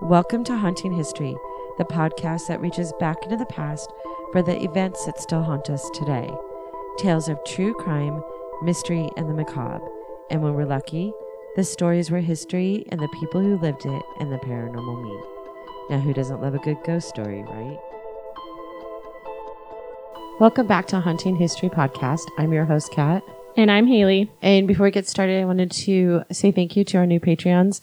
Welcome to Haunting History, the podcast that reaches back into the past for the events that still haunt us today. Tales of true crime, mystery, and the macabre. And when we're lucky, the stories where history and the people who lived it and the paranormal meet. Now, who doesn't love a good ghost story, right? Welcome back to Haunting History Podcast. I'm your host, Kat. And I'm Haley. And before we get started, I wanted to say thank you to our new Patreons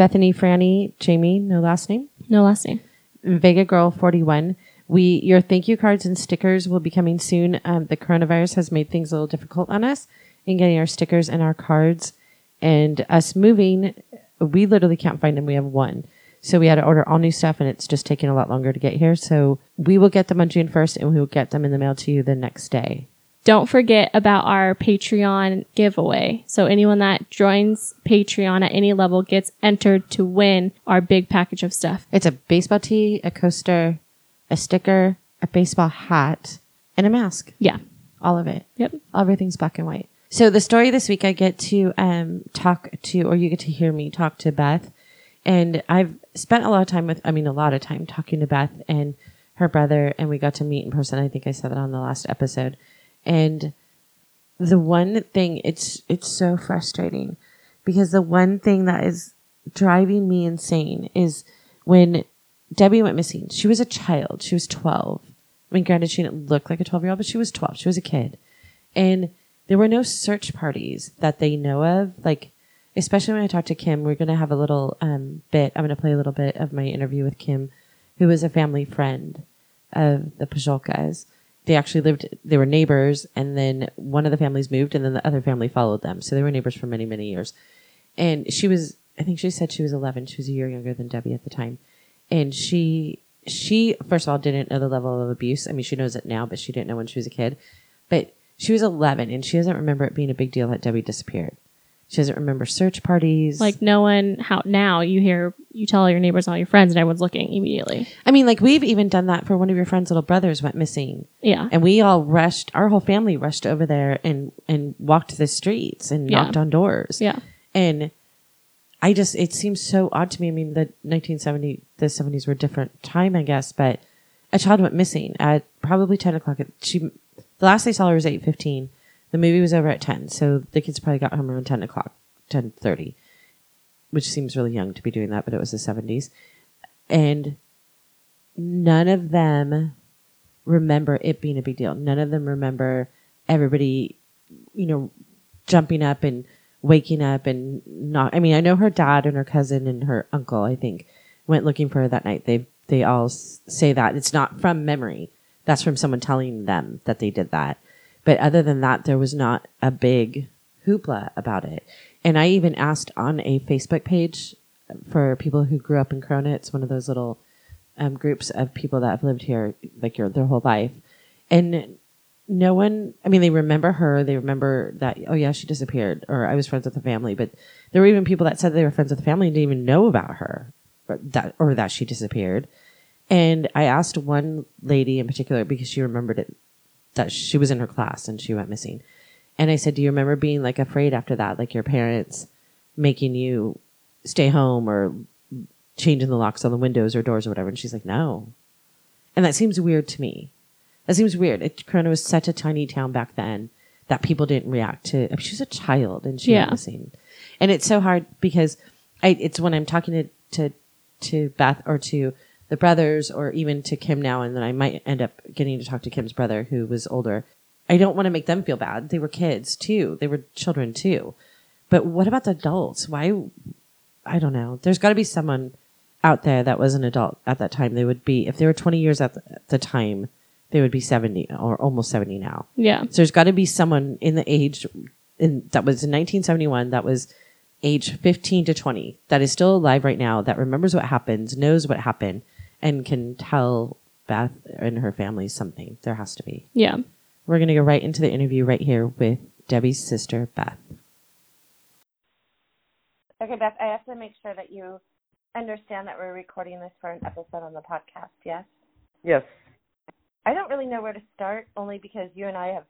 Bethany, Franny, Jamie, no last name, No last name. Vega Girl 41. We, your thank you cards and stickers will be coming soon. Um, the coronavirus has made things a little difficult on us in getting our stickers and our cards. And us moving, we literally can't find them. We have one. So we had to order all new stuff and it's just taking a lot longer to get here. So we will get them on June 1st and we will get them in the mail to you the next day. Don't forget about our Patreon giveaway. So anyone that joins Patreon at any level gets entered to win our big package of stuff. It's a baseball tee, a coaster, a sticker, a baseball hat, and a mask. Yeah. All of it. Yep. Everything's black and white. So the story this week, I get to um, talk to, or you get to hear me talk to Beth. And I've spent a lot of time with, I mean, a lot of time talking to Beth and her brother, and we got to meet in person. I think I said that on the last episode. And the one thing, it's, it's so frustrating because the one thing that is driving me insane is when Debbie went missing. She was a child. She was 12. I mean, granted, she didn't look like a 12 year old, but she was 12. She was a kid. And there were no search parties that they know of. Like, especially when I talked to Kim, we're going to have a little um, bit. I'm going to play a little bit of my interview with Kim, who was a family friend of the Pajolkas. They actually lived, they were neighbors, and then one of the families moved, and then the other family followed them. So they were neighbors for many, many years. And she was, I think she said she was 11. She was a year younger than Debbie at the time. And she, she, first of all, didn't know the level of abuse. I mean, she knows it now, but she didn't know when she was a kid. But she was 11 and she doesn't remember it being a big deal that Debbie disappeared. She doesn't remember search parties. Like no one, how now you hear, you tell all your neighbors, and all your friends, and everyone's looking immediately. I mean, like we've even done that for one of your friend's little brothers went missing. Yeah. And we all rushed, our whole family rushed over there and, and walked the streets and Yeah. knocked on doors. Yeah. And I just, it seems so odd to me. I mean, the 1970, the 70s were a different time, I guess, but a child went missing at probably 10 o'clock. She, the last they saw her was 8.15. The movie was over at 10. So the kids probably got home around 10 o'clock, 10.30, which seems really young to be doing that, but it was the 70s. And none of them remember it being a big deal. None of them remember everybody, you know, jumping up and waking up and not. I mean, I know her dad and her cousin and her uncle. I think went looking for her that night. They they all say that it's not from memory. That's from someone telling them that they did that. But other than that, there was not a big hoopla about it. And I even asked on a Facebook page for people who grew up in Corona. It's one of those little um, groups of people that have lived here like your, their whole life. And no one, I mean, they remember her. They remember that, oh yeah, she disappeared or I was friends with the family. But there were even people that said they were friends with the family and didn't even know about her or that, or that she disappeared. And I asked one lady in particular because she remembered it that she was in her class and she went missing. And I said, Do you remember being like afraid after that? Like your parents making you stay home or changing the locks on the windows or doors or whatever? And she's like, No. And that seems weird to me. That seems weird. It, Corona was such a tiny town back then that people didn't react to. I mean, she was a child and she Yeah. went missing. And it's so hard because I, it's when I'm talking to, to, to Beth or to the brothers or even to Kim now, and then I might end up getting to talk to Kim's brother who was older. I don't want to make them feel bad. They were kids too. They were children too. But what about the adults? Why? I don't know. There's got to be someone out there that was an adult at that time. They would be, if they were 20 years at the, at the time, they would be 70 or almost 70 now. Yeah. So there's got to be someone in the age in that was in 1971 that was age 15 to 20 that is still alive right now that remembers what happened, knows what happened, and can tell Beth and her family something. There has to be. Yeah. We're going to go right into the interview right here with Debbie's sister, Beth. Okay, Beth, I have to make sure that you understand that we're recording this for an episode on the podcast, yes? Yes. I don't really know where to start, only because you and I have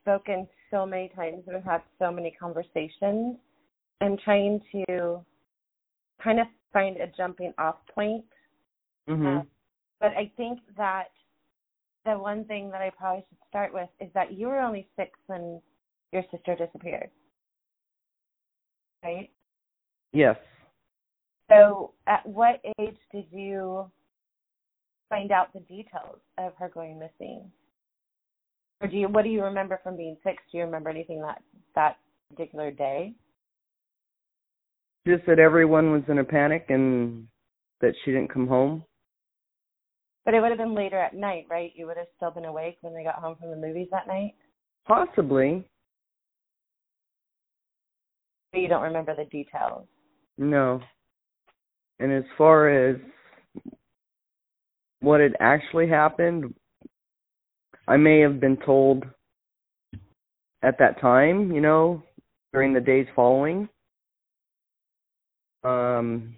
spoken so many times and have had so many conversations. I'm trying to kind of find a jumping off point. Mhm. Uh, but I think that the one thing that I probably should start with is that you were only six when your sister disappeared. Right? yes. So at what age did you find out the details of her going missing? Or do you what do you remember from being six? Do you remember anything that that particular day? Just that everyone was in a panic and that she didn't come home. But it would have been later at night, right? You would have still been awake when they got home from the movies that night. Possibly. But you don't remember the details. No. And as far as what had actually happened, I may have been told at that time, you know, during the days following. Um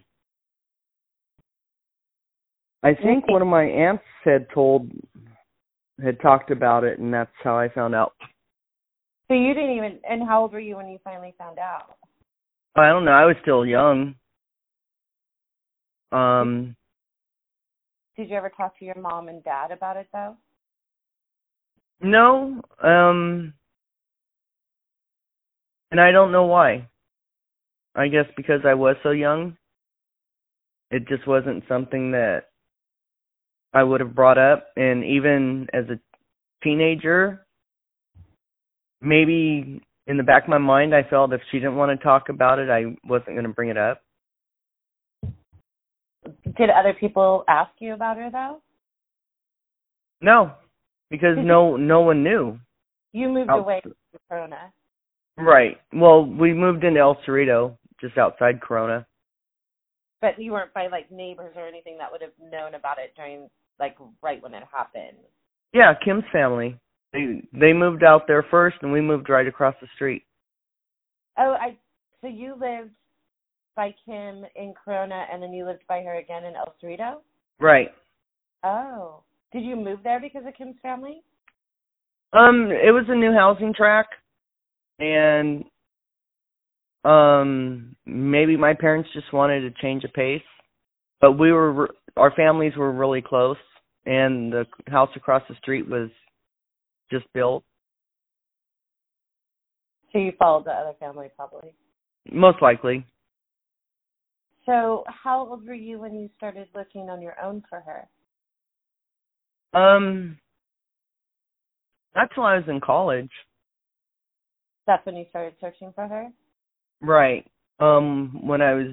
I think one of my aunts had told had talked about it and that's how I found out. So you didn't even and how old were you when you finally found out? I don't know, I was still young. Um Did you ever talk to your mom and dad about it though? No, um, and I don't know why. I guess because I was so young, it just wasn't something that I would have brought up. And even as a teenager, maybe in the back of my mind, I felt if she didn't want to talk about it, I wasn't going to bring it up. Did other people ask you about her though? No, because no no one knew. You moved Out- away from Corona. Right. Well, we moved into El Cerrito, just outside Corona. But you weren't by like neighbors or anything that would have known about it during like right when it happened. Yeah, Kim's family. They they moved out there first, and we moved right across the street. Oh, I so you lived by Kim in Corona and then you lived by her again in El Cerrito? Right. Oh. Did you move there because of Kim's family? Um, it was a new housing track, and um, maybe my parents just wanted to change of pace. But we were our families were really close, and the house across the street was just built. So you followed the other family probably. Most likely. So how old were you when you started looking on your own for her? Um, that's when I was in college. That's when you started searching for her? Right. Um, when I was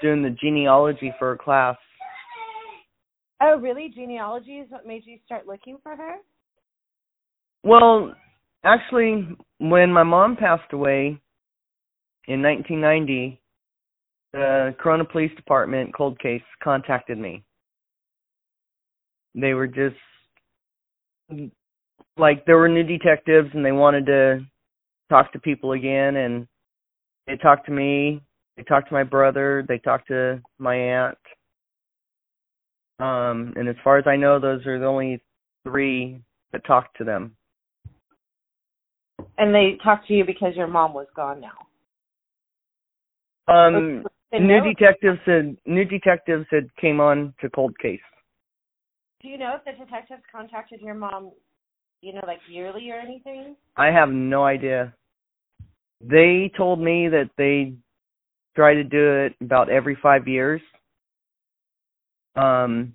doing the genealogy for a class. Oh, really? Genealogy is what made you start looking for her? Well, actually, when my mom passed away in 1990, the Corona Police Department cold case contacted me. They were just like there were new detectives and they wanted to talk to people again and they talked to me, they talked to my brother, they talked to my aunt. Um and as far as I know those are the only three that talked to them. And they talked to you because your mom was gone now. Um new detectives had new detectives had came on to cold case. Do you know if the detectives contacted your mom, you know, like yearly or anything? I have no idea. They told me that they try to do it about every five years. Um,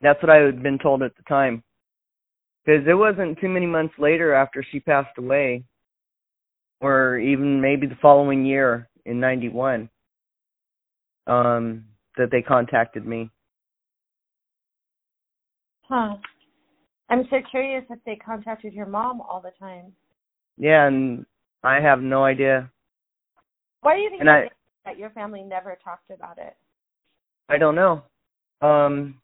that's what I had been told at the time. Because it wasn't too many months later after she passed away, or even maybe the following year in '91, um, that they contacted me. Huh. I'm so curious if they contacted your mom all the time. Yeah, and I have no idea. Why do you think I- that your family never talked about it? I don't know. Um,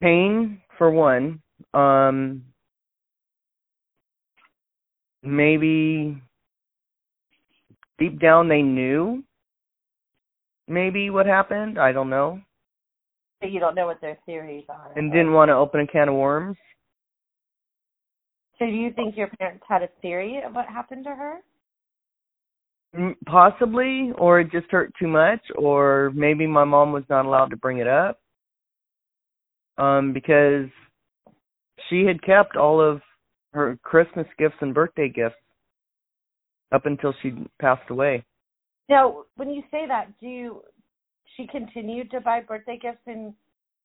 pain for one. Um, maybe deep down they knew maybe what happened. I don't know, you don't know what their theories are. and didn't want to open a can of worms. So do you think your parents had a theory of what happened to her? Possibly, or it just hurt too much, or maybe my mom was not allowed to bring it up. Um, because she had kept all of her Christmas gifts and birthday gifts up until she passed away. Now, when you say that, do you she continued to buy birthday gifts and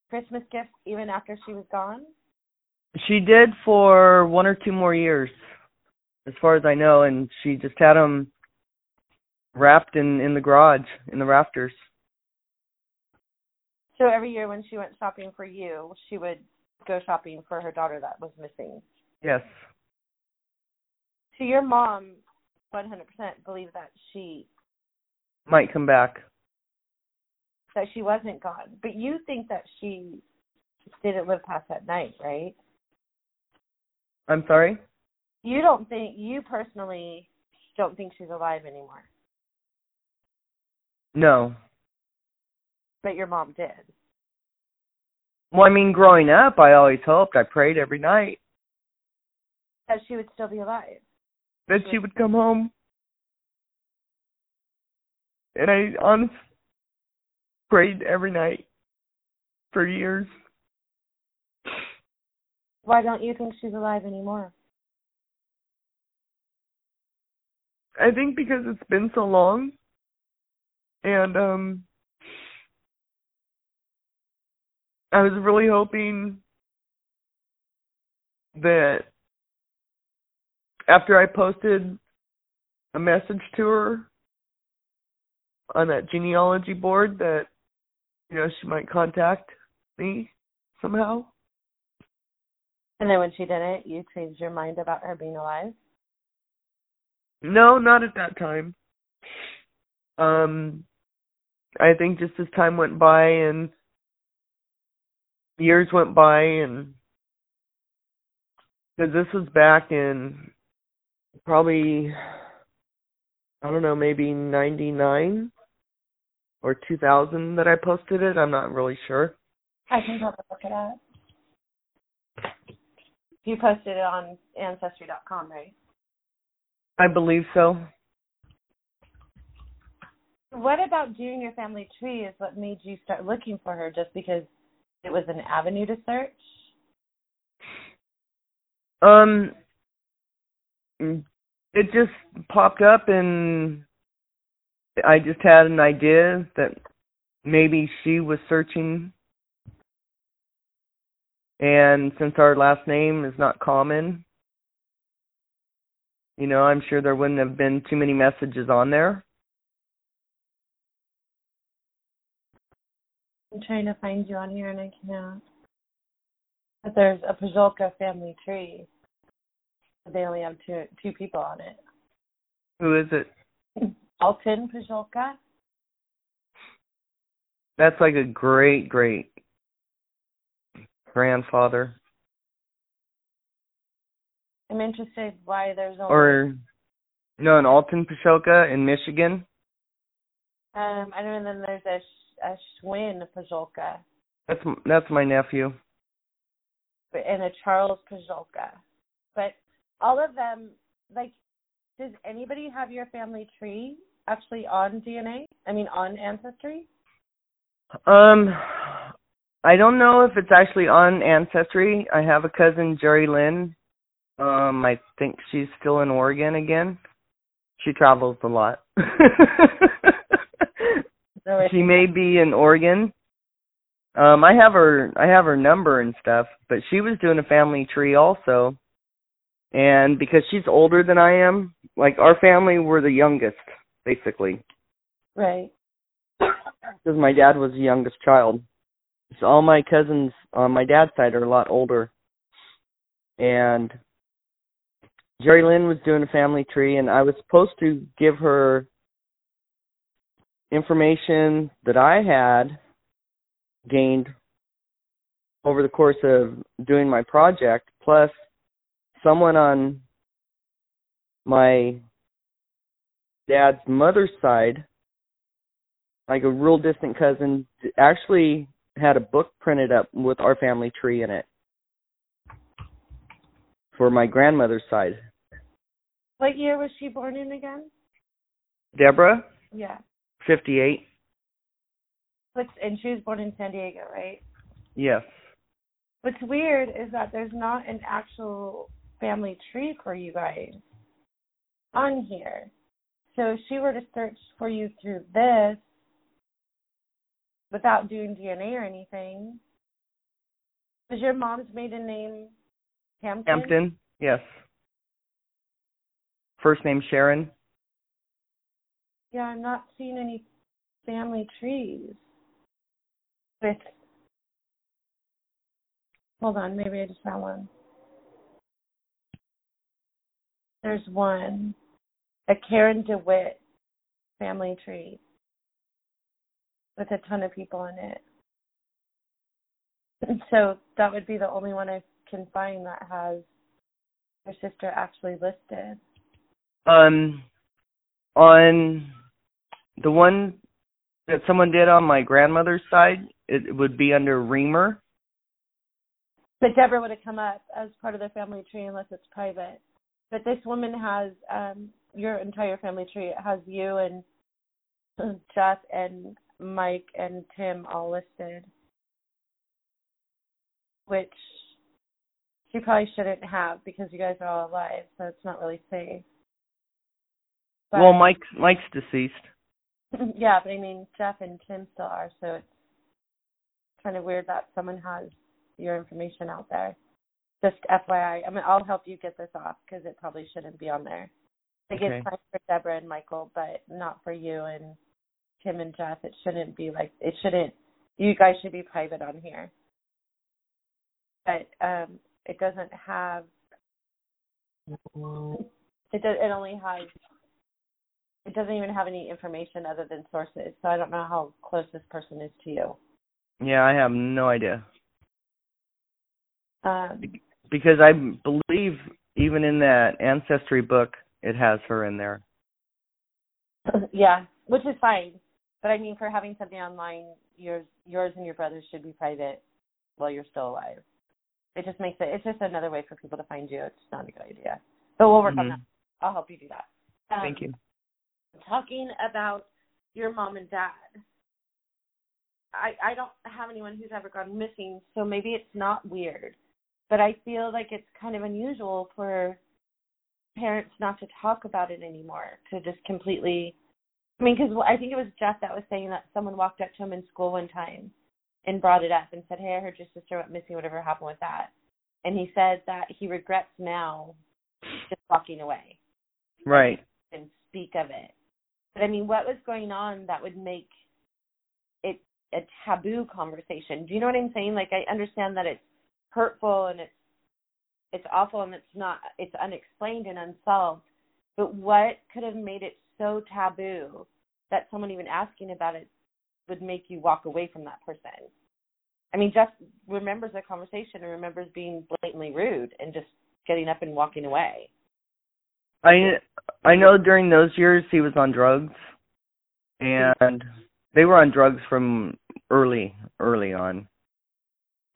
Christmas gifts even after she was gone? She did for one or two more years, as far as I know, and she just had them wrapped in in the garage in the rafters. So every year when she went shopping for you, she would go shopping for her daughter that was missing. Yes. So your mom 100% believed that she Might come back. that she wasn't gone, but you think that she didn't live past that night, right? I'm sorry? You don't think you personally don't think she's alive anymore, No. but your mom did. Well, I mean, growing up, I always hoped, I prayed every night That she would still be alive. that she would come home. And I honestly prayed every night for years. Why don't you think she's alive anymore? I think because it's been so long and um I was really hoping that after I posted a message to her on that genealogy board that you know she might contact me somehow. And then when she didn't, you changed your mind about her being alive? No, not at that time. Um, I think just as time went by and years went by, and because this was back in probably I don't know, maybe '99 or 2000 that I posted it. I'm not really sure. I can have a look it. You posted it on Ancestry.com, right? I believe so. What about doing your family tree is what made you start looking for her just because it was an avenue to search? Um, it just popped up, and I just had an idea that maybe she was searching. And since our last name is not common, you know, I'm sure there wouldn't have been too many messages on there. I'm trying to find you on here and I cannot. But there's a Pajolka family tree. But they only have two two people on it. Who is it? Alton Pajolka. That's like a great, great grandfather. I'm interested why there's only Or, no, an Alton Pashoka in Michigan. um I don't know. Then there's a Sh- a Schwinn Pajolka That's that's my nephew. but- and a Charles Pajolka. But all of them, like, does anybody have your family tree actually on DNA? I mean, on Ancestry? Um, I don't know if it's actually on Ancestry. I have a cousin, Jerry Lynn. Um, I think she's still in Oregon again. She travels a lot. She may be in Oregon. Um, I have her I have her number and stuff, but she was doing a family tree also. And because she's older than I am, like our family were the youngest, basically. Right. because my dad was the youngest child. So all my cousins on my dad's side are a lot older. And Jerry Lynn was doing a family tree, and I was supposed to give her information that I had gained over the course of doing my project, plus someone on my dad's mother's side like a real distant cousin actually had a book printed up with our family tree in it for my grandmother's side What year was she born in again? Deborah, Yeah. 58. What's and she was born in San Diego, right? Yes. What's weird is that there's not an actual family tree for you guys on here. So if she were to search for you through this without doing DNA or anything, is your mom's maiden name Hampton? Hampton. Yes. First name Sharon. Yeah, I'm not seeing any family trees with. Hold on, maybe I just found one. There's one, a Karen DeWitt family tree with a ton of people in it. And so that would be the only one I can find that has her sister actually listed. Um, on the one that someone did on my grandmother's side, it would be under Reamer. But Deborah would have come up as part of the family tree unless it's private. But this woman has um your entire family tree. It has you and Jeff and Mike and Tim all listed. Which she probably shouldn't have because you guys are all alive, so it's not really safe. But, well, Mike's Mike's deceased. yeah, but I mean Jeff and Tim still are, so it's kind of weird that someone has your information out there. Just FYI, I mean, I'll help you get this off because it probably shouldn't be on there. Like Okay. it's fine for Deborah and Michael, but not for you and Tim and Jeff. It shouldn't be like it shouldn't. You guys should be private on here. But um, it doesn't have. It does. It only has. It doesn't even have any information other than sources. So I don't know how close this person is to you. Yeah, I have no idea Um, because I believe even in that ancestry book, it has her in there. yeah, which is fine. But I mean, for having something online, yours, yours and your brother's should be private while you're still alive. It just makes it. It's just another way for people to find you. It's not a good idea. But we'll work on Mhm. that. I'll help you do that. Um, Thank you. Talking about your mom and dad. I I don't have anyone who's ever gone missing, so maybe it's not weird. But I feel like it's kind of unusual for parents not to talk about it anymore, to just completely I mean, because I think it was Jeff that was saying that someone walked up to him in school one time and brought it up and said, "Hey, I heard your sister went missing. Whatever happened with that?" And he said that he regrets now just walking away Right. and speak of it. But I mean, what was going on that would make it a taboo conversation? Do you know what I'm saying? Like, I understand that it's hurtful and it's it's awful and it's not it's unexplained and unsolved. But what could have made it so taboo that someone even asking about it would make you walk away from that person? I mean, Jeff remembers the conversation and remembers being blatantly rude and just getting up and walking away. I I know during those years he was on drugs, and they were on drugs from early early on.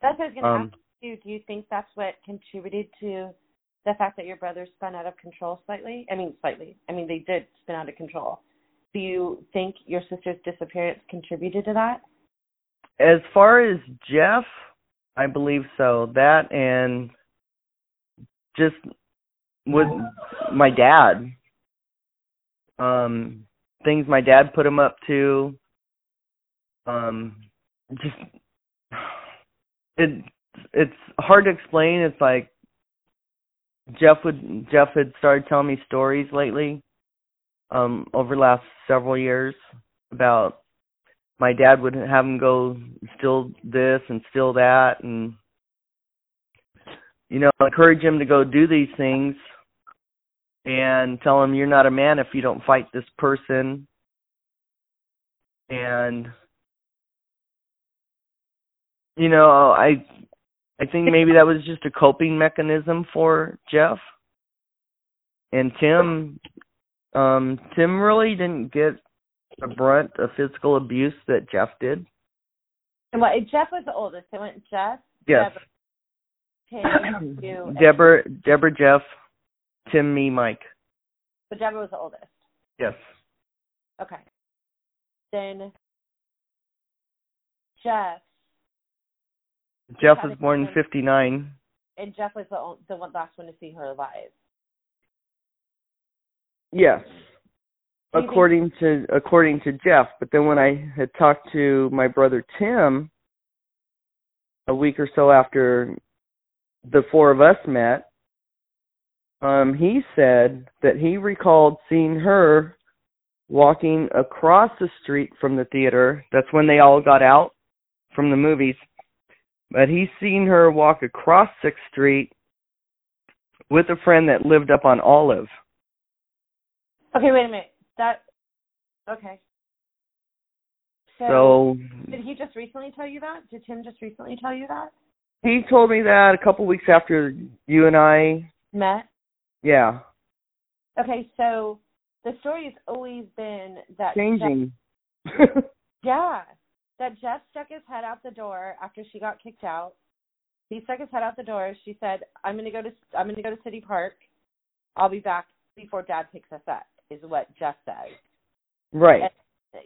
That's what I was going to Um, ask you. Do you think that's what contributed to the fact that your brother spun out of control slightly? I mean, slightly. I mean, they did spin out of control. Do you think your sister's disappearance contributed to that? As far as Jeff, I believe so. That and just with my dad, um, things my dad put him up to, um, just it it's hard to explain. It's like Jeff would Jeff had started telling me stories lately, um, over the last several years about my dad would have him go steal this and steal that and you know encourage him to go do these things and tell him you're not a man if you don't fight this person and you know i i think maybe that was just a coping mechanism for jeff and tim um tim really didn't get the brunt of physical abuse that jeff did And what? Jeff was the oldest. It went Jeff, yes Deborah, Tim, deborah deborah jeff tim me mike but Deborah was the oldest. yes Okay. Then Jeff Jeff was born in '59. and Jeff was the the one last one to see her alive. Yes. Think- According to according to Jeff, but then when I had talked to my brother Tim a week or so after the four of us met, um he said that he recalled seeing her walking across the street from the theater. That's when they all got out from the movies. But he's seen her walk across 6th Street with a friend that lived up on Olive. Okay, wait a minute. That okay. So, So did he just recently tell you that? Did Tim just recently tell you that? he told me that a couple weeks after you and I, Met? Yeah, Okay, so the story has always been that changing. Jeff, yeah, that Jeff stuck his head out the door after she got kicked out. He stuck his head out the door. She said, "I'm gonna go to I'm gonna go to City Park. I'll be back before Dad picks us up." Is what Jeff says. right.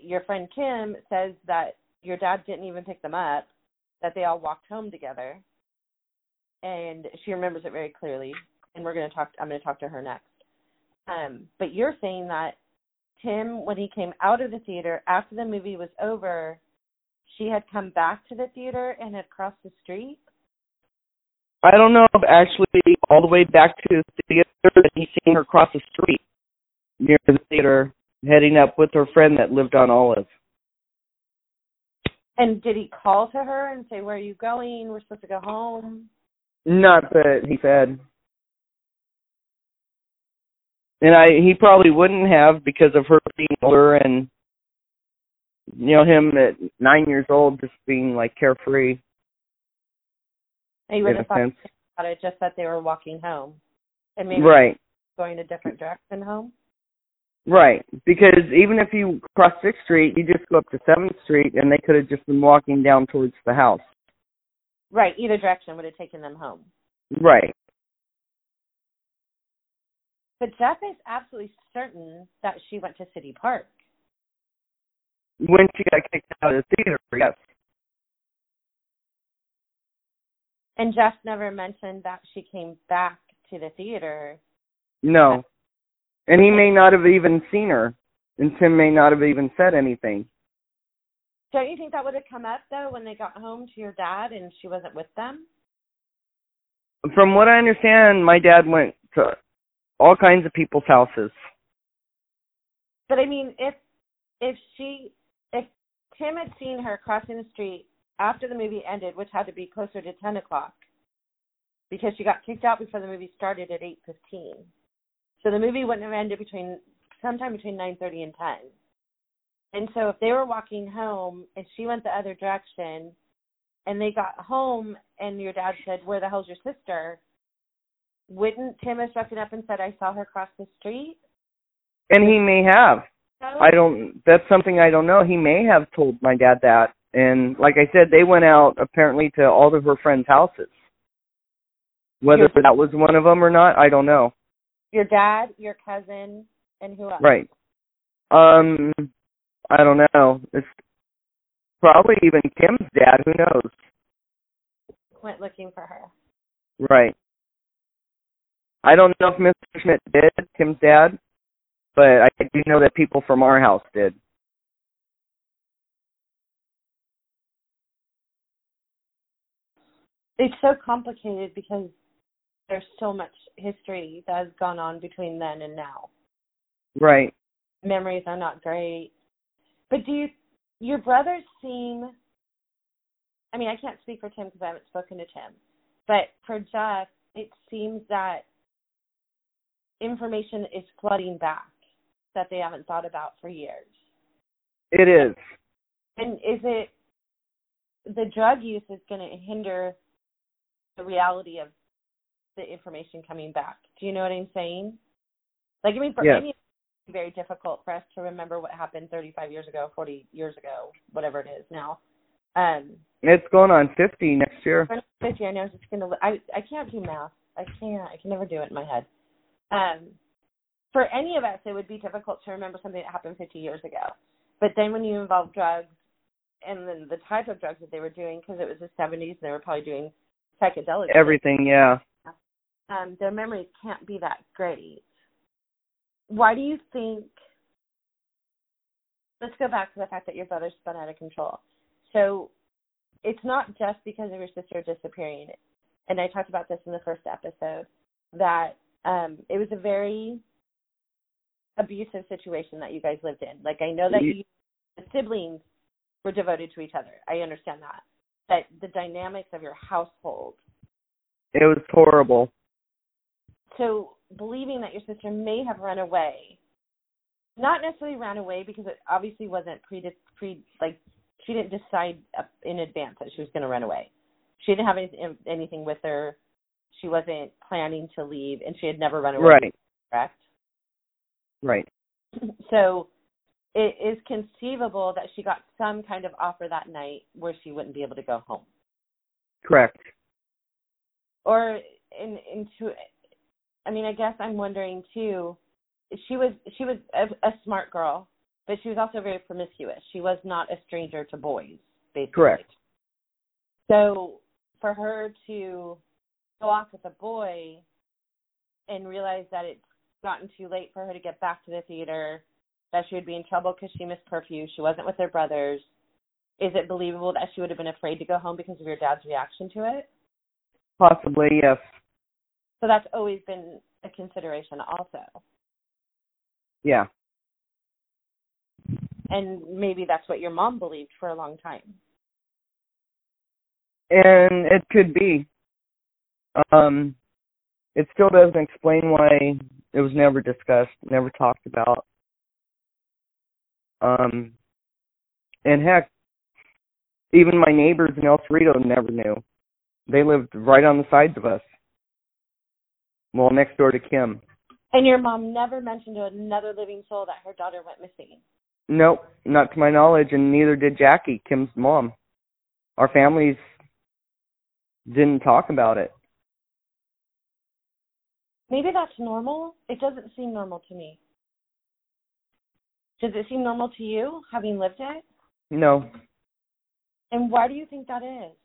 Your friend Kim says that your dad didn't even pick them up. That they all walked home together, and she remembers it very clearly. And we're gonna talk. I'm gonna talk to her next. Um, but you're saying that Tim, when he came out of the theater after the movie was over, she had come back to the theater and had crossed the street. I don't know if actually all the way back to the theater that he's seen her cross the street near the theater, heading up with her friend that lived on Olive. And did he call to her and say, "Where are you going? We're supposed to go home." Not that he said. And I he probably wouldn't have because of her being older and you know, him at nine years old just being like carefree And you would have thought sense. about it just that they were walking home, and maybe Right. going a different direction home. Right. Because even if you cross Sixth Street, you just go up to Seventh Street and they could have just been walking down towards the house. Right, either direction would have taken them home. Right. But Jeff is absolutely certain that she went to City Park. When she got kicked out of the theater, yes. And Jeff never mentioned that she came back to the theater. No. And he may not have even seen her. And Tim may not have even said anything. Don't you think that would have come up though when they got home to your dad and she wasn't with them? From what I understand, my dad went to all kinds of people's houses. But I mean, if if she if Tim had seen her crossing the street after the movie ended, which had to be closer to ten o'clock, because she got kicked out before the movie started at eight fifteen, so the movie wouldn't have ended between sometime between nine thirty and ten. And so if they were walking home and she went the other direction, and they got home and your dad said, "Where the hell's your sister?" Wouldn't Tim have struck it up and said, "I saw her cross the street"? And he may have. I don't that's something I don't know. He may have told my dad that. And like I said, they went out apparently to all of her friends' houses. Whether Your- that was one of them or not, I don't know. your dad, your cousin, and who else? Right. Um I don't know. It's probably even Kim's dad, who knows? Went looking for her. Right. I don't know if Mr. Schmidt did, Tim's dad, but I do know that people from our house did. It's so complicated because there's so much history that has gone on between then and now. Right. Memories are not great. But do you, your brothers seem, I mean, I can't speak for Tim because I haven't spoken to Tim, but for Jeff, it seems that information is flooding back that they haven't thought about for years. It is. And is it the drug use is going to hinder the reality of the information coming back? Do you know what I'm saying? Like, I mean, for Yes. any, it's very difficult for us to remember what happened 35 years ago, 40 years ago, whatever it is now. Um, It's going on 50 next year. for this year, I know it's going to. I I can't do math. I can't. I can never do it in my head. Um, for any of us, it would be difficult to remember something that happened 50 years ago. But then when you involve drugs and then the type of drugs that they were doing, because it was the 70s and they were probably doing psychedelic. Everything, yeah. Um, their memories can't be that great. Why do you think? Let's go back to the fact that your brother spun out of control. So it's not just because of your sister disappearing. And I talked about this in the first episode that um, it was a very abusive situation that you guys lived in. Like I know that you, the siblings were devoted to each other. I understand that. But the dynamics of your household. It was horrible. So believing that your sister may have run away, not necessarily ran away because it obviously wasn't pre pre like she didn't decide in advance that she was going to run away. She didn't have anything, anything with her. She wasn't planning to leave, and she had never run away. Right. Correct. Right. So it is conceivable that she got some kind of offer that night where she wouldn't be able to go home. Correct. Or in into I mean, I guess I'm wondering too. She was she was a, a smart girl, but she was also very promiscuous. She was not a stranger to boys, basically. Correct. So for her to go off with a boy and realize that it's gotten too late for her to get back to the theater, that she would be in trouble because she missed curfew, she wasn't with her brothers. Is it believable that she would have been afraid to go home because of your dad's reaction to it? Possibly, yes. So that's always been a consideration, also. Yeah. And maybe that's what your mom believed for a long time. And it could be. Um, it still doesn't explain why it was never discussed, never talked about. Um, and heck, even my neighbors in El Cerrito never knew. They lived right on the sides of us. Well, next door to Kim. And your mom never mentioned to another living soul that her daughter went missing. Nope, not to my knowledge, and neither did Jackie, Kim's mom. Our families didn't talk about it. Maybe that's normal. It doesn't seem normal to me. Does it seem normal to you, having lived it? No. And why do you think that is?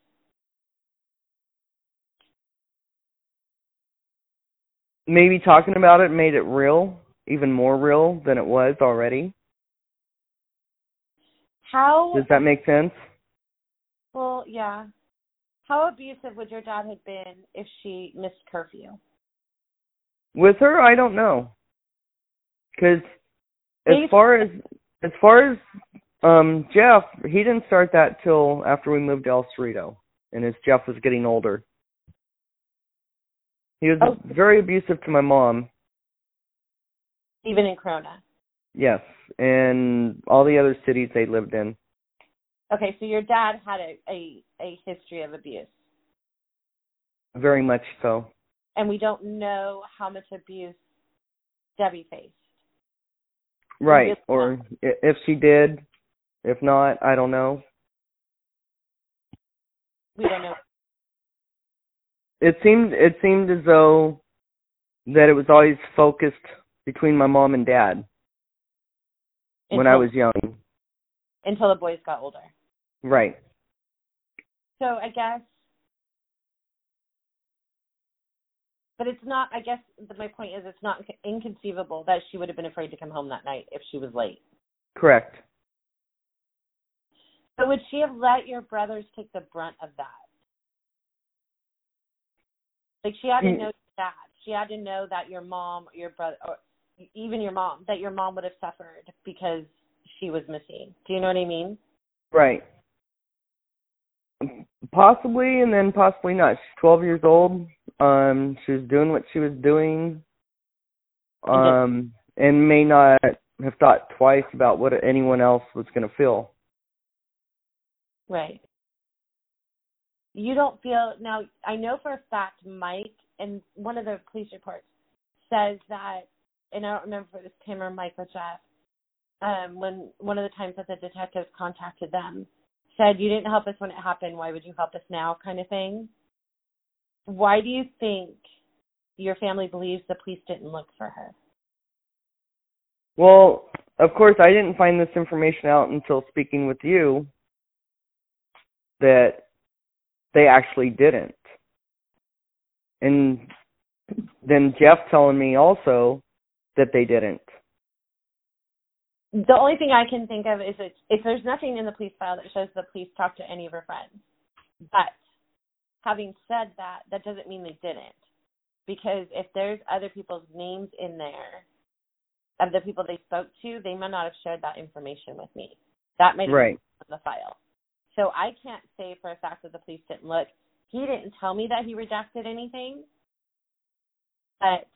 Maybe talking about it made it real, even more real than it was already. How Does that make sense? well, yeah. How abusive would your dad have been if she missed curfew? With her, I don't know. Cuz as far as as far as um Jeff, he didn't start that till after we moved to El Cerrito and as Jeff was getting older. He was Oh. very abusive to my mom. Even in Corona. Yes, and all the other cities they lived in. Okay, so your dad had a, a, a history of abuse. Very much so. And we don't know how much abuse Debbie faced. Right. Or if she did, if not, I don't know. We don't know. It seemed it seemed as though that it was always focused between my mom and dad when I was young. until the boys got older. Right. So I guess, but it's not. I guess the, my point is, it's not inconceivable that she would have been afraid to come home that night if she was late. Correct. So would she have let your brothers take the brunt of that? Like she had to Mm. know that. She had to know that your mom, your brother, or even your mom, that your mom would have suffered because she was missing. Do you know what I mean? Right. Possibly and then possibly not. She's twelve years old. Um she was doing what she was doing. Um and may not have thought twice about what anyone else was gonna feel. Right. You don't feel now. I know for a fact, Mike, and one of the police reports says that, and I don't remember if it was Tim or Mike or Jeff. Um, when one of the times that the detectives contacted them, said you didn't help us when it happened. Why would you help us now? Kind of thing. Why do you think your family believes the police didn't look for her? Well, of course, I didn't find this information out until speaking with you that they actually didn't. And then Jeff telling me also that they didn't. The only thing I can think of is if, if there's nothing in the police file that shows the police talked to any of her friends. But having said that, that doesn't mean they didn't. Because if there's other people's names in there of the people they spoke to, they might not have shared that information with me. That might have Right. been on the file. So I can't say for a fact that the police didn't look. He didn't tell me that he redacted anything, but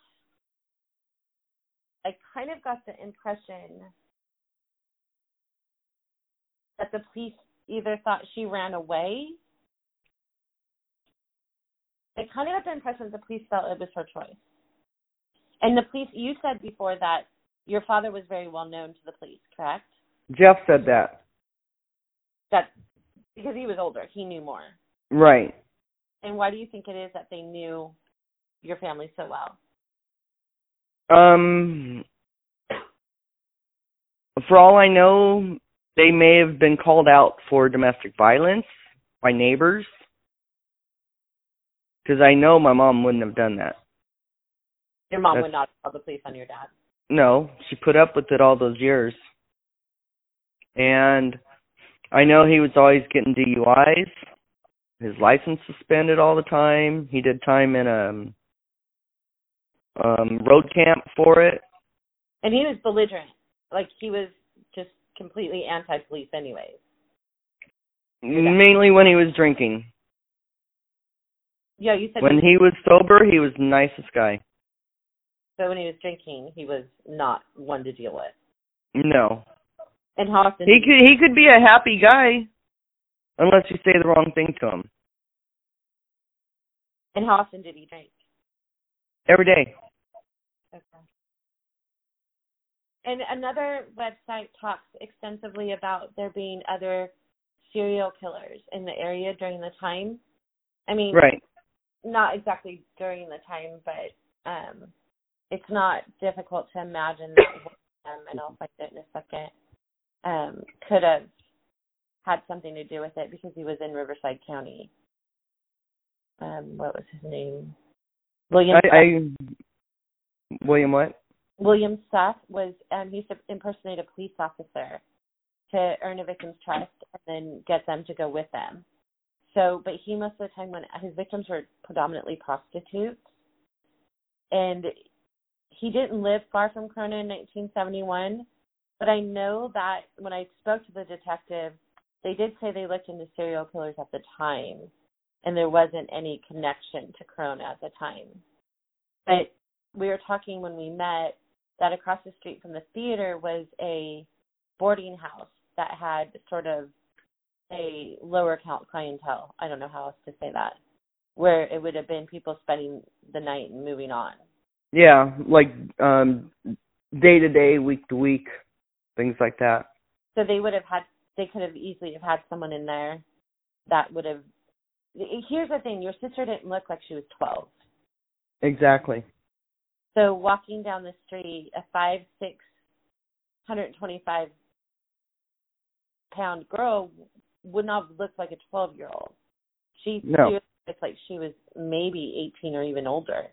I kind of got the impression that the police either thought she ran away. I kind of got the impression that the police felt it was her choice. And the police, you said before that your father was very well known to the police, correct? Jeff said that. That because he was older, he knew more. Right. And why do you think it is that they knew your family so well? Um for all I know, they may have been called out for domestic violence by neighbors. Cuz I know my mom wouldn't have done that. Your mom That's- would not call the police on your dad. No, she put up with it all those years. And I know he was always getting DUIs. His license suspended all the time. He did time in a um road camp for it. And he was belligerent. Like he was completely anti police anyways. Mm, mainly when he was drinking. Yeah, you said When he was sober, he was the nicest guy. so when he was drinking he was not one to deal with. No. And how often He could he could be a happy guy unless you say the wrong thing to him. and how often did he drink? Every day. Okay. And another website talks extensively about there being other serial killers in the area during the time. I mean, Right. not exactly during the time, but um, it's not difficult to imagine that one of them, and I'll find it in a second, um, could have had something to do with it because he was in Riverside County. Um, what was his name? William. I, I William what? William Suff was um, he used to impersonate a police officer to earn a victim's trust and then get them to go with them. So, but he most of the time when his victims were predominantly prostitutes, and he didn't live far from Corona in 1971. But I know that when I spoke to the detective, they did say they looked into serial killers at the time, and there wasn't any connection to Corona at the time. But we were talking when we met that across the street from the theater was a boarding house that had sort of a lower count clientele. I don't know how else to say that. Where it would have been people spending the night and moving on. Yeah, like um day to day, week to week, things like that. So they would have had they could have easily have had someone in there that would have here's the thing, your sister didn't look like she was twelve. Exactly. So walking down the street, a five, six, hundred and twenty-five pound girl would not have looked like a twelve-year-old. She, No. she looked like she was maybe eighteen or even older.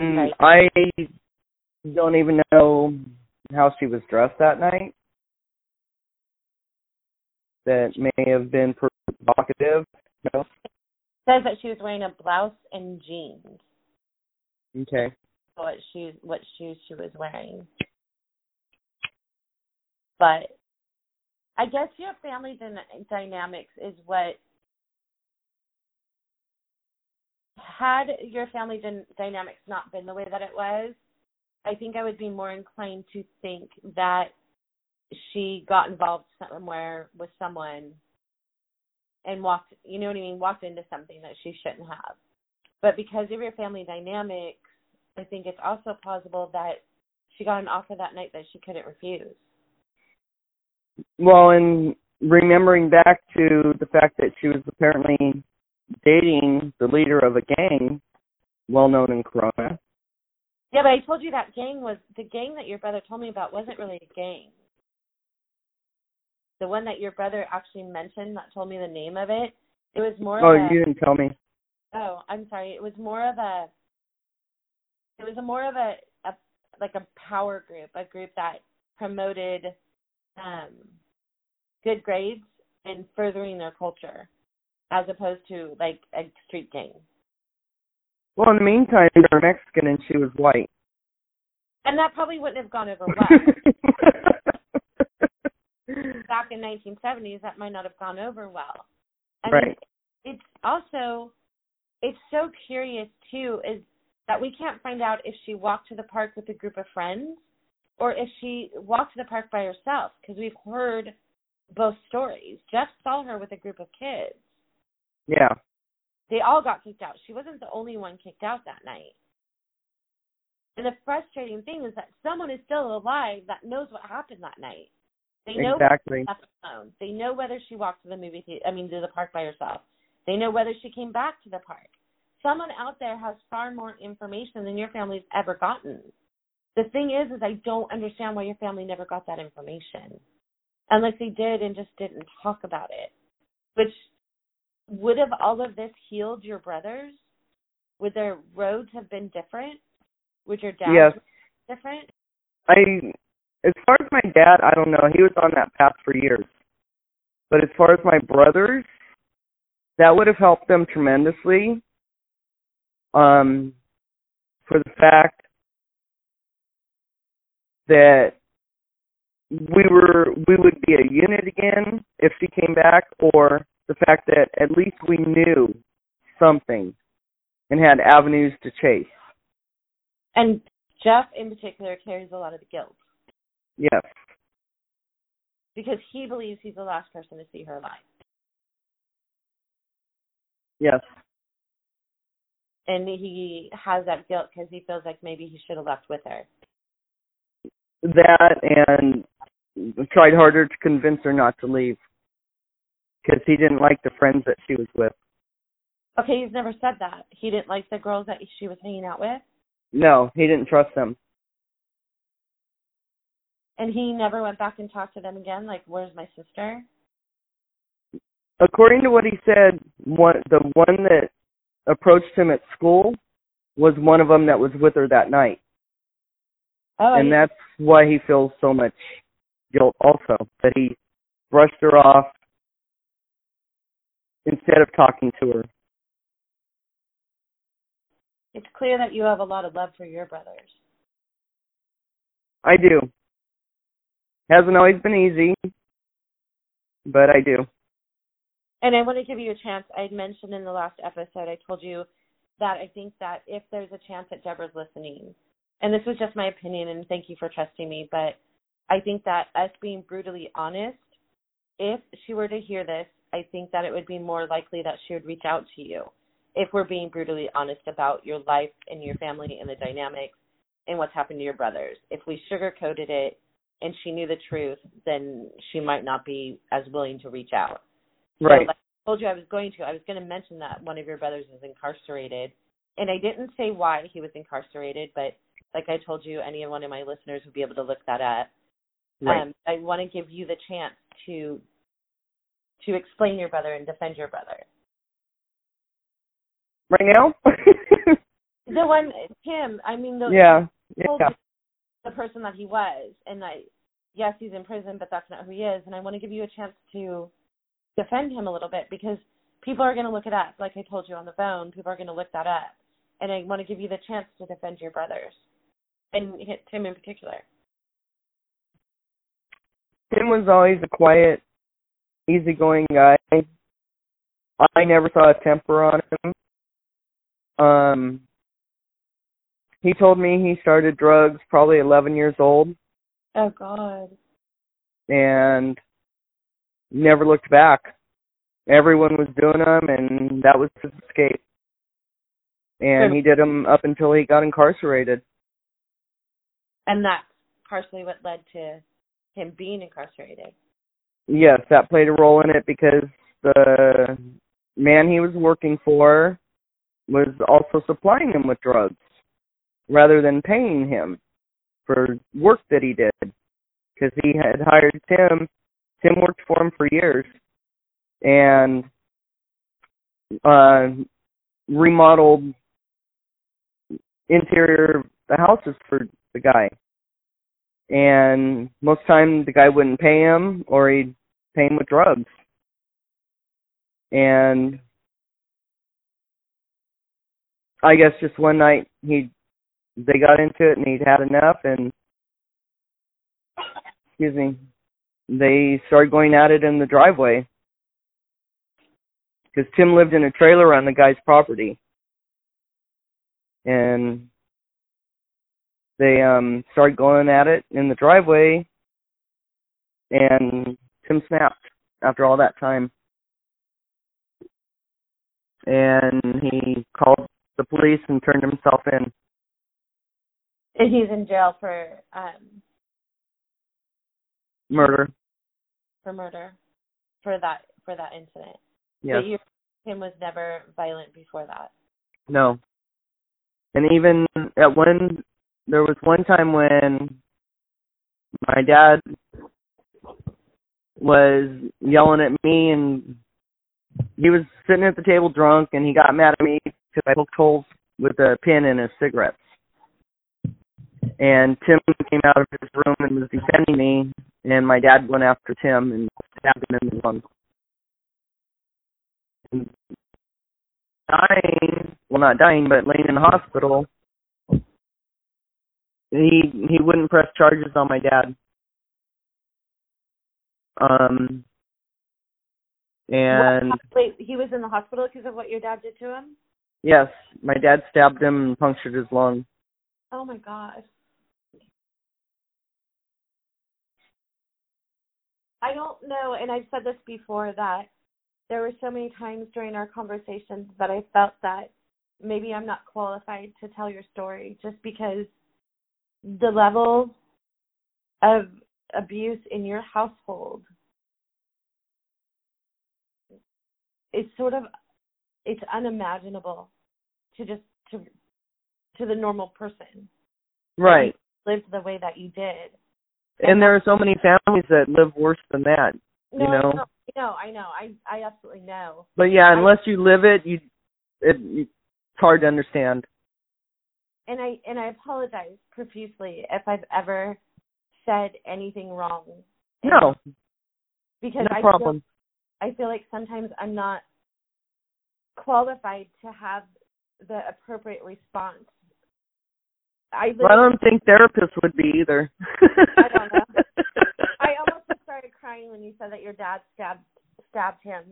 Mm, Right. I don't even know how she was dressed that night. That may have been provocative. No. says that she was wearing a blouse and jeans. Okay. What shoes? What shoes she was wearing? But I guess your family dyn- dynamics is what had your family dyn- dynamics not been the way that it was. I think I would be more inclined to think that she got involved somewhere with someone and walked, you know what I mean, walked into something that she shouldn't have. But because of your family dynamics, I think it's also plausible that she got an offer that night that she couldn't refuse. Well, and remembering back to the fact that she was apparently dating the leader of a gang, well known in Corona, Yeah, but I told you that gang was the gang that your brother told me about wasn't really a gang. The one that your brother actually mentioned that told me the name of it, it was more Oh, a you didn't tell me. Oh, I'm sorry. It was more of a it was a more of a, a like a power group, a group that promoted um good grades and furthering their culture as opposed to like a street gang. Well, in the meantime, they were Mexican and she was white. And that probably wouldn't have gone over well. Back in 1970s, that might not have gone over well. I mean, right. it's also it's so curious too is that we can't find out if she walked to the park with a group of friends or if she walked to the park by herself because we've heard both stories. Jeff saw her with a group of kids. Yeah. They all got kicked out. She wasn't the only one kicked out that night. And the frustrating thing is that someone is still alive that knows what happened that night. They know Exactly. left alone. They know whether she walked to the movie theater, I mean, to the park by herself. They know whether she came back to the park. Someone out there has far more information than your family's ever gotten. The thing is, is I don't understand why your family never got that information, unless they did and just didn't talk about it. Which would have all of this healed your brothers? Would their roads have been different? Would your dad Yes. different? I, as far as my dad, I don't know. He was on that path for years. But as far as my brothers, that would have helped them tremendously. Um, for the fact that we were we would be a unit again if she came back, or the fact that at least we knew something and had avenues to chase. And Jeff, in particular, carries a lot of the guilt Yes. because he believes he's the last person to see her alive. Yes. And he has that guilt because he feels like maybe he should have left with her. that and tried harder to convince her not to leave because he didn't like the friends that she was with. Okay, he's never said that. He didn't like the girls that she was hanging out with, No, he didn't trust them. and he never went back and talked to them again. Like, where's my sister? According to what he said, one the one that approached him at school was one of them that was with her that night, Oh, and that's why he feels so much guilt. Also, that he brushed her off instead of talking to her. it's clear that you have a lot of love for your brothers. I do. Hasn't always been easy, but I do. And I want to give you a chance. I had mentioned in the last episode, I told you that I think that if there's a chance that Deborah's listening, and this was just my opinion, and thank you for trusting me, but I think that us being brutally honest, if she were to hear this, I think that it would be more likely that she would reach out to you if we're being brutally honest about your life and your family and the dynamics and what's happened to your brothers. If we sugarcoated it and she knew the truth, then she might not be as willing to reach out. Right. So, like I told you I was going to. I was going to mention that one of your brothers is incarcerated, and I didn't say why he was incarcerated, but like I told you, any one of my listeners would be able to look that up. Right. Um, I want to give you the chance to to explain your brother and defend your brother. right now? The one, him. I mean, the yeah. Yeah. the person that he was, and I, yes, he's in prison, but that's not who he is. And I want to give you a chance to defend him a little bit because people are going to look it up. Like I told you on the phone, people are going to look that up, and I want to give you the chance to defend your brothers and hit Tim in particular. Tim was always a quiet, easygoing guy. I never saw a temper on him. Um, he told me he started drugs probably 11 years old Oh God. and never looked back. Everyone was doing them, and that was his escape. And he did them up until he got incarcerated. And that's partially what led to him being incarcerated. Yes, that played a role in it because the man he was working for was also supplying him with drugs. rather than paying him for work that he did because he had hired Tim. Tim worked for him for years and uh remodeled interior the houses for the guy. And most time the guy wouldn't pay him or he'd pay him with drugs. And I guess just one night he they got into it and he'd had enough and excuse me they started going at it in the driveway. Because Tim lived in a trailer on the guy's property. And they um started going at it in the driveway. And Tim snapped after all that time. And he called the police and turned himself in. And he's in jail for um Murder. for murder for that for that incident. Yes. But you him was never violent before that. No. And even at one there was one time when my dad was yelling at me and he was sitting at the table drunk and he got mad at me because I poked holes with a pin in his cigarettes. And Tim came out of his room and was defending me, and my dad went after Tim and stabbed him in the lung. And dying, well, not dying, but laying in the hospital, he he wouldn't press charges on my dad. Um, and What- wait, he was in the hospital because of what your dad did to him? yes, my dad stabbed him and punctured his lung. Oh my god. I don't know, and I've said this before that there were so many times during our conversations that I felt that maybe I'm not qualified to tell your story just because the level of abuse in your household is sort of it's unimaginable to just to to the normal person Right. lived the way that you did. And there are so many families that live worse than that. No, you know. no, no, I know. I I absolutely know. But yeah, unless you live it, you it it's hard to understand. And I and I apologize profusely if I've ever said anything wrong. No, because no I problem. feel I feel like sometimes I'm not qualified to have the appropriate response. I Well, I don't think therapists would be either. I don't know. I almost started crying when you said that your dad stabbed stabbed him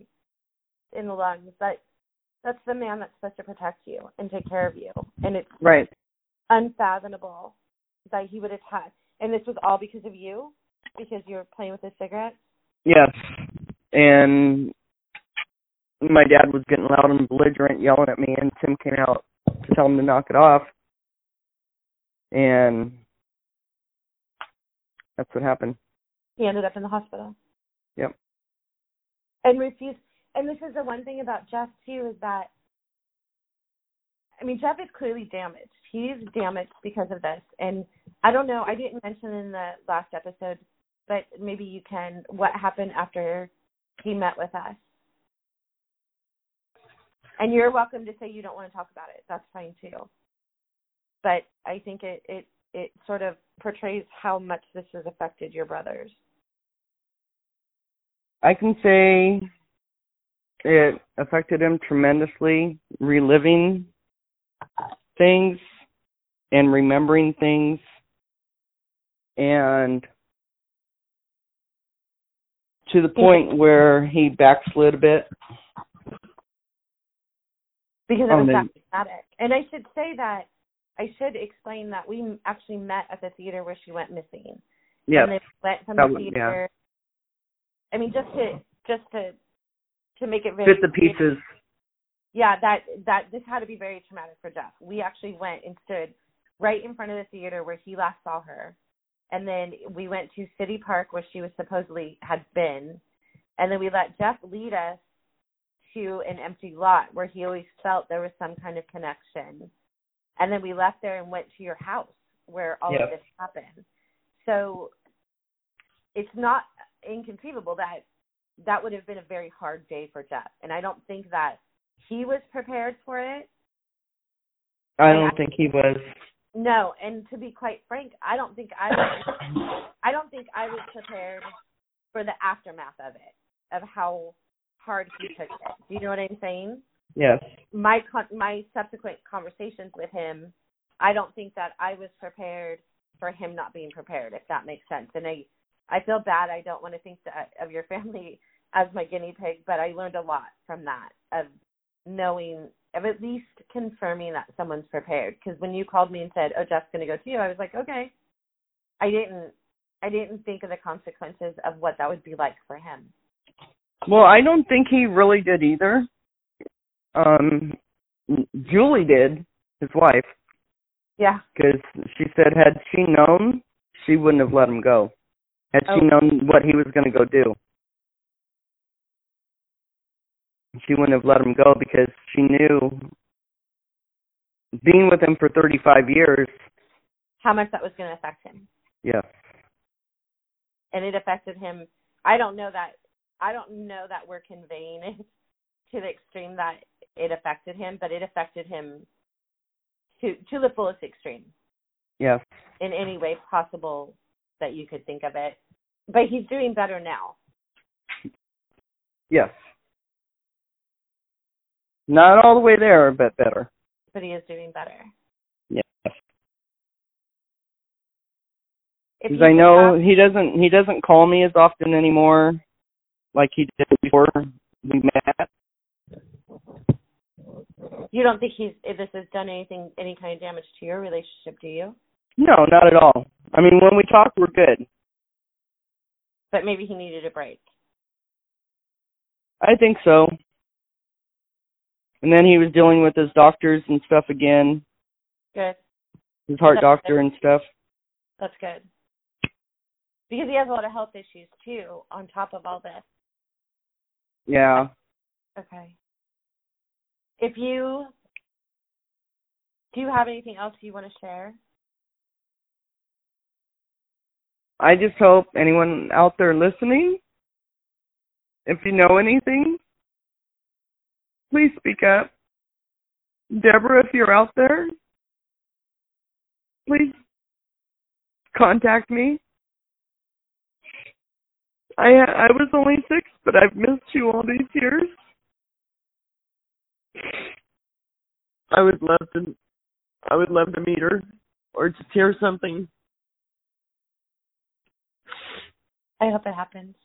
in the lungs. But that's the man that's supposed to protect you and take care of you, and it's right. unfathomable that he would attack. And this was all because of you, because you were playing with his cigarette. Yes. And my dad was getting loud and belligerent, yelling at me, and Tim came out to tell him to knock it off. And that's what happened. He ended up in the hospital. Yep. And refused. And this is the one thing about Jeff too is that, I mean, Jeff is clearly damaged. He's damaged because of this. And I don't know. I didn't mention in the last episode, but maybe you can. What happened after he met with us? And you're welcome to say you don't want to talk about it. That's fine too. But I think it it it sort of portrays how much this has affected your brothers. I can say it affected him tremendously, reliving things and remembering things and to the point where he backslid a bit. because it Oh, was that dramatic. And I should say that I should explain that we actually met at the theater where she went missing. Yeah. And they went from That the was- yeah. theater. I mean, just to just to to make it very Fit the pieces. Yeah, that that this had to be very traumatic for Jeff. We actually went and stood right in front of the theater where he last saw her, and then we went to City Park where she was supposedly had been, and then we let Jeff lead us to an empty lot where he always felt there was some kind of connection. And then we left there and went to your house where all Yep. of this happened. So it's not inconceivable that that would have been a very hard day for Jeff, and I don't think that he was prepared for it. I don't think he was. No, and to be quite frank, I don't think I was, I don't think I was prepared for the aftermath of it, of how hard he took it. Do you know what I'm saying? Yes. My con- my subsequent conversations with him, I don't think that I was prepared for him not being prepared, if that makes sense. And I I feel bad. I don't want to think that of your family as my guinea pig, but I learned a lot from that of knowing of at least confirming that someone's prepared. Because when you called me and said, "Oh, Jeff's going to go to you," I was like, "Okay." I didn't I didn't think of the consequences of what that would be like for him. Well, I don't think he really did either. Um, Julie did, his wife, Yeah. because she said had she known, she wouldn't have let him go. Had she Oh. known what he was going to go do, she wouldn't have let him go because she knew being with him for 35 years. How much that was going to affect him. Yeah. and it affected him. I don't know that I don't know that we're conveying it to the extreme that it affected him, but it affected him to to the fullest extreme Yes. in any way possible that you could think of it. But he's doing better now. Yes. Not all the way there, but better. But he is doing better. Yes. Because I know have- he doesn't he doesn't call me as often anymore, like he did before we met. You don't think he's this has done anything any kind of damage to your relationship, do you? No, not at all. I mean, when we talk, we're good. But maybe he needed a break. I think so. And then he was dealing with his doctors and stuff again, Good. his heart That's doctor and stuff. That's good. Because he has a lot of health issues too, on top of all this. Yeah. Okay. If you do you have anything else you want to share? I just hope anyone out there listening, if you know anything, please speak up. Deborah, if you're out there, please contact me. I I was only six, but I've missed you all these years. I would love to I would love to meet her or just hear something. I hope it happens.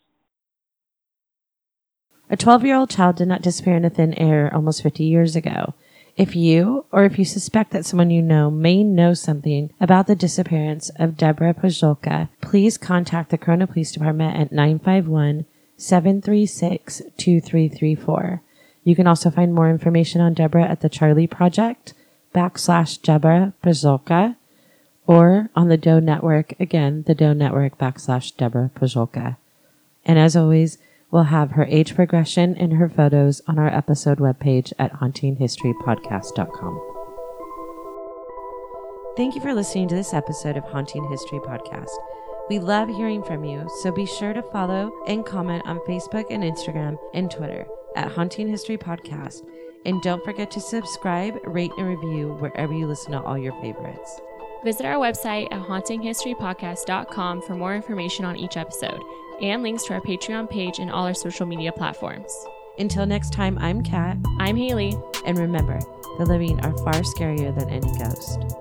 A 12 year old child did not disappear into thin air almost 50 years ago. If you, or if you suspect that someone you know may know something about the disappearance of Deborah Pajolka, please contact the Corona Police Department at 951 736 2334. You can also find more information on Deborah at the Charley Project backslash Deborah Pajolka or on the Doe Network, again, the Doe Network backslash Deborah Pajolka. And as always, we'll have her age progression and her photos on our episode webpage at hauntinghistorypodcast.com. Thank you for listening to this episode of Haunting History Podcast. We love hearing from you, so be sure to follow and comment on Facebook and Instagram and Twitter at Haunting History Podcast. And don't forget to subscribe, rate, and review wherever you listen to all your favorites. Visit our website at hauntinghistorypodcast.com for more information on each episode and links to our Patreon page and all our social media platforms. Until next time, I'm Kat, I'm Haley. and remember, the living are far scarier than any ghost.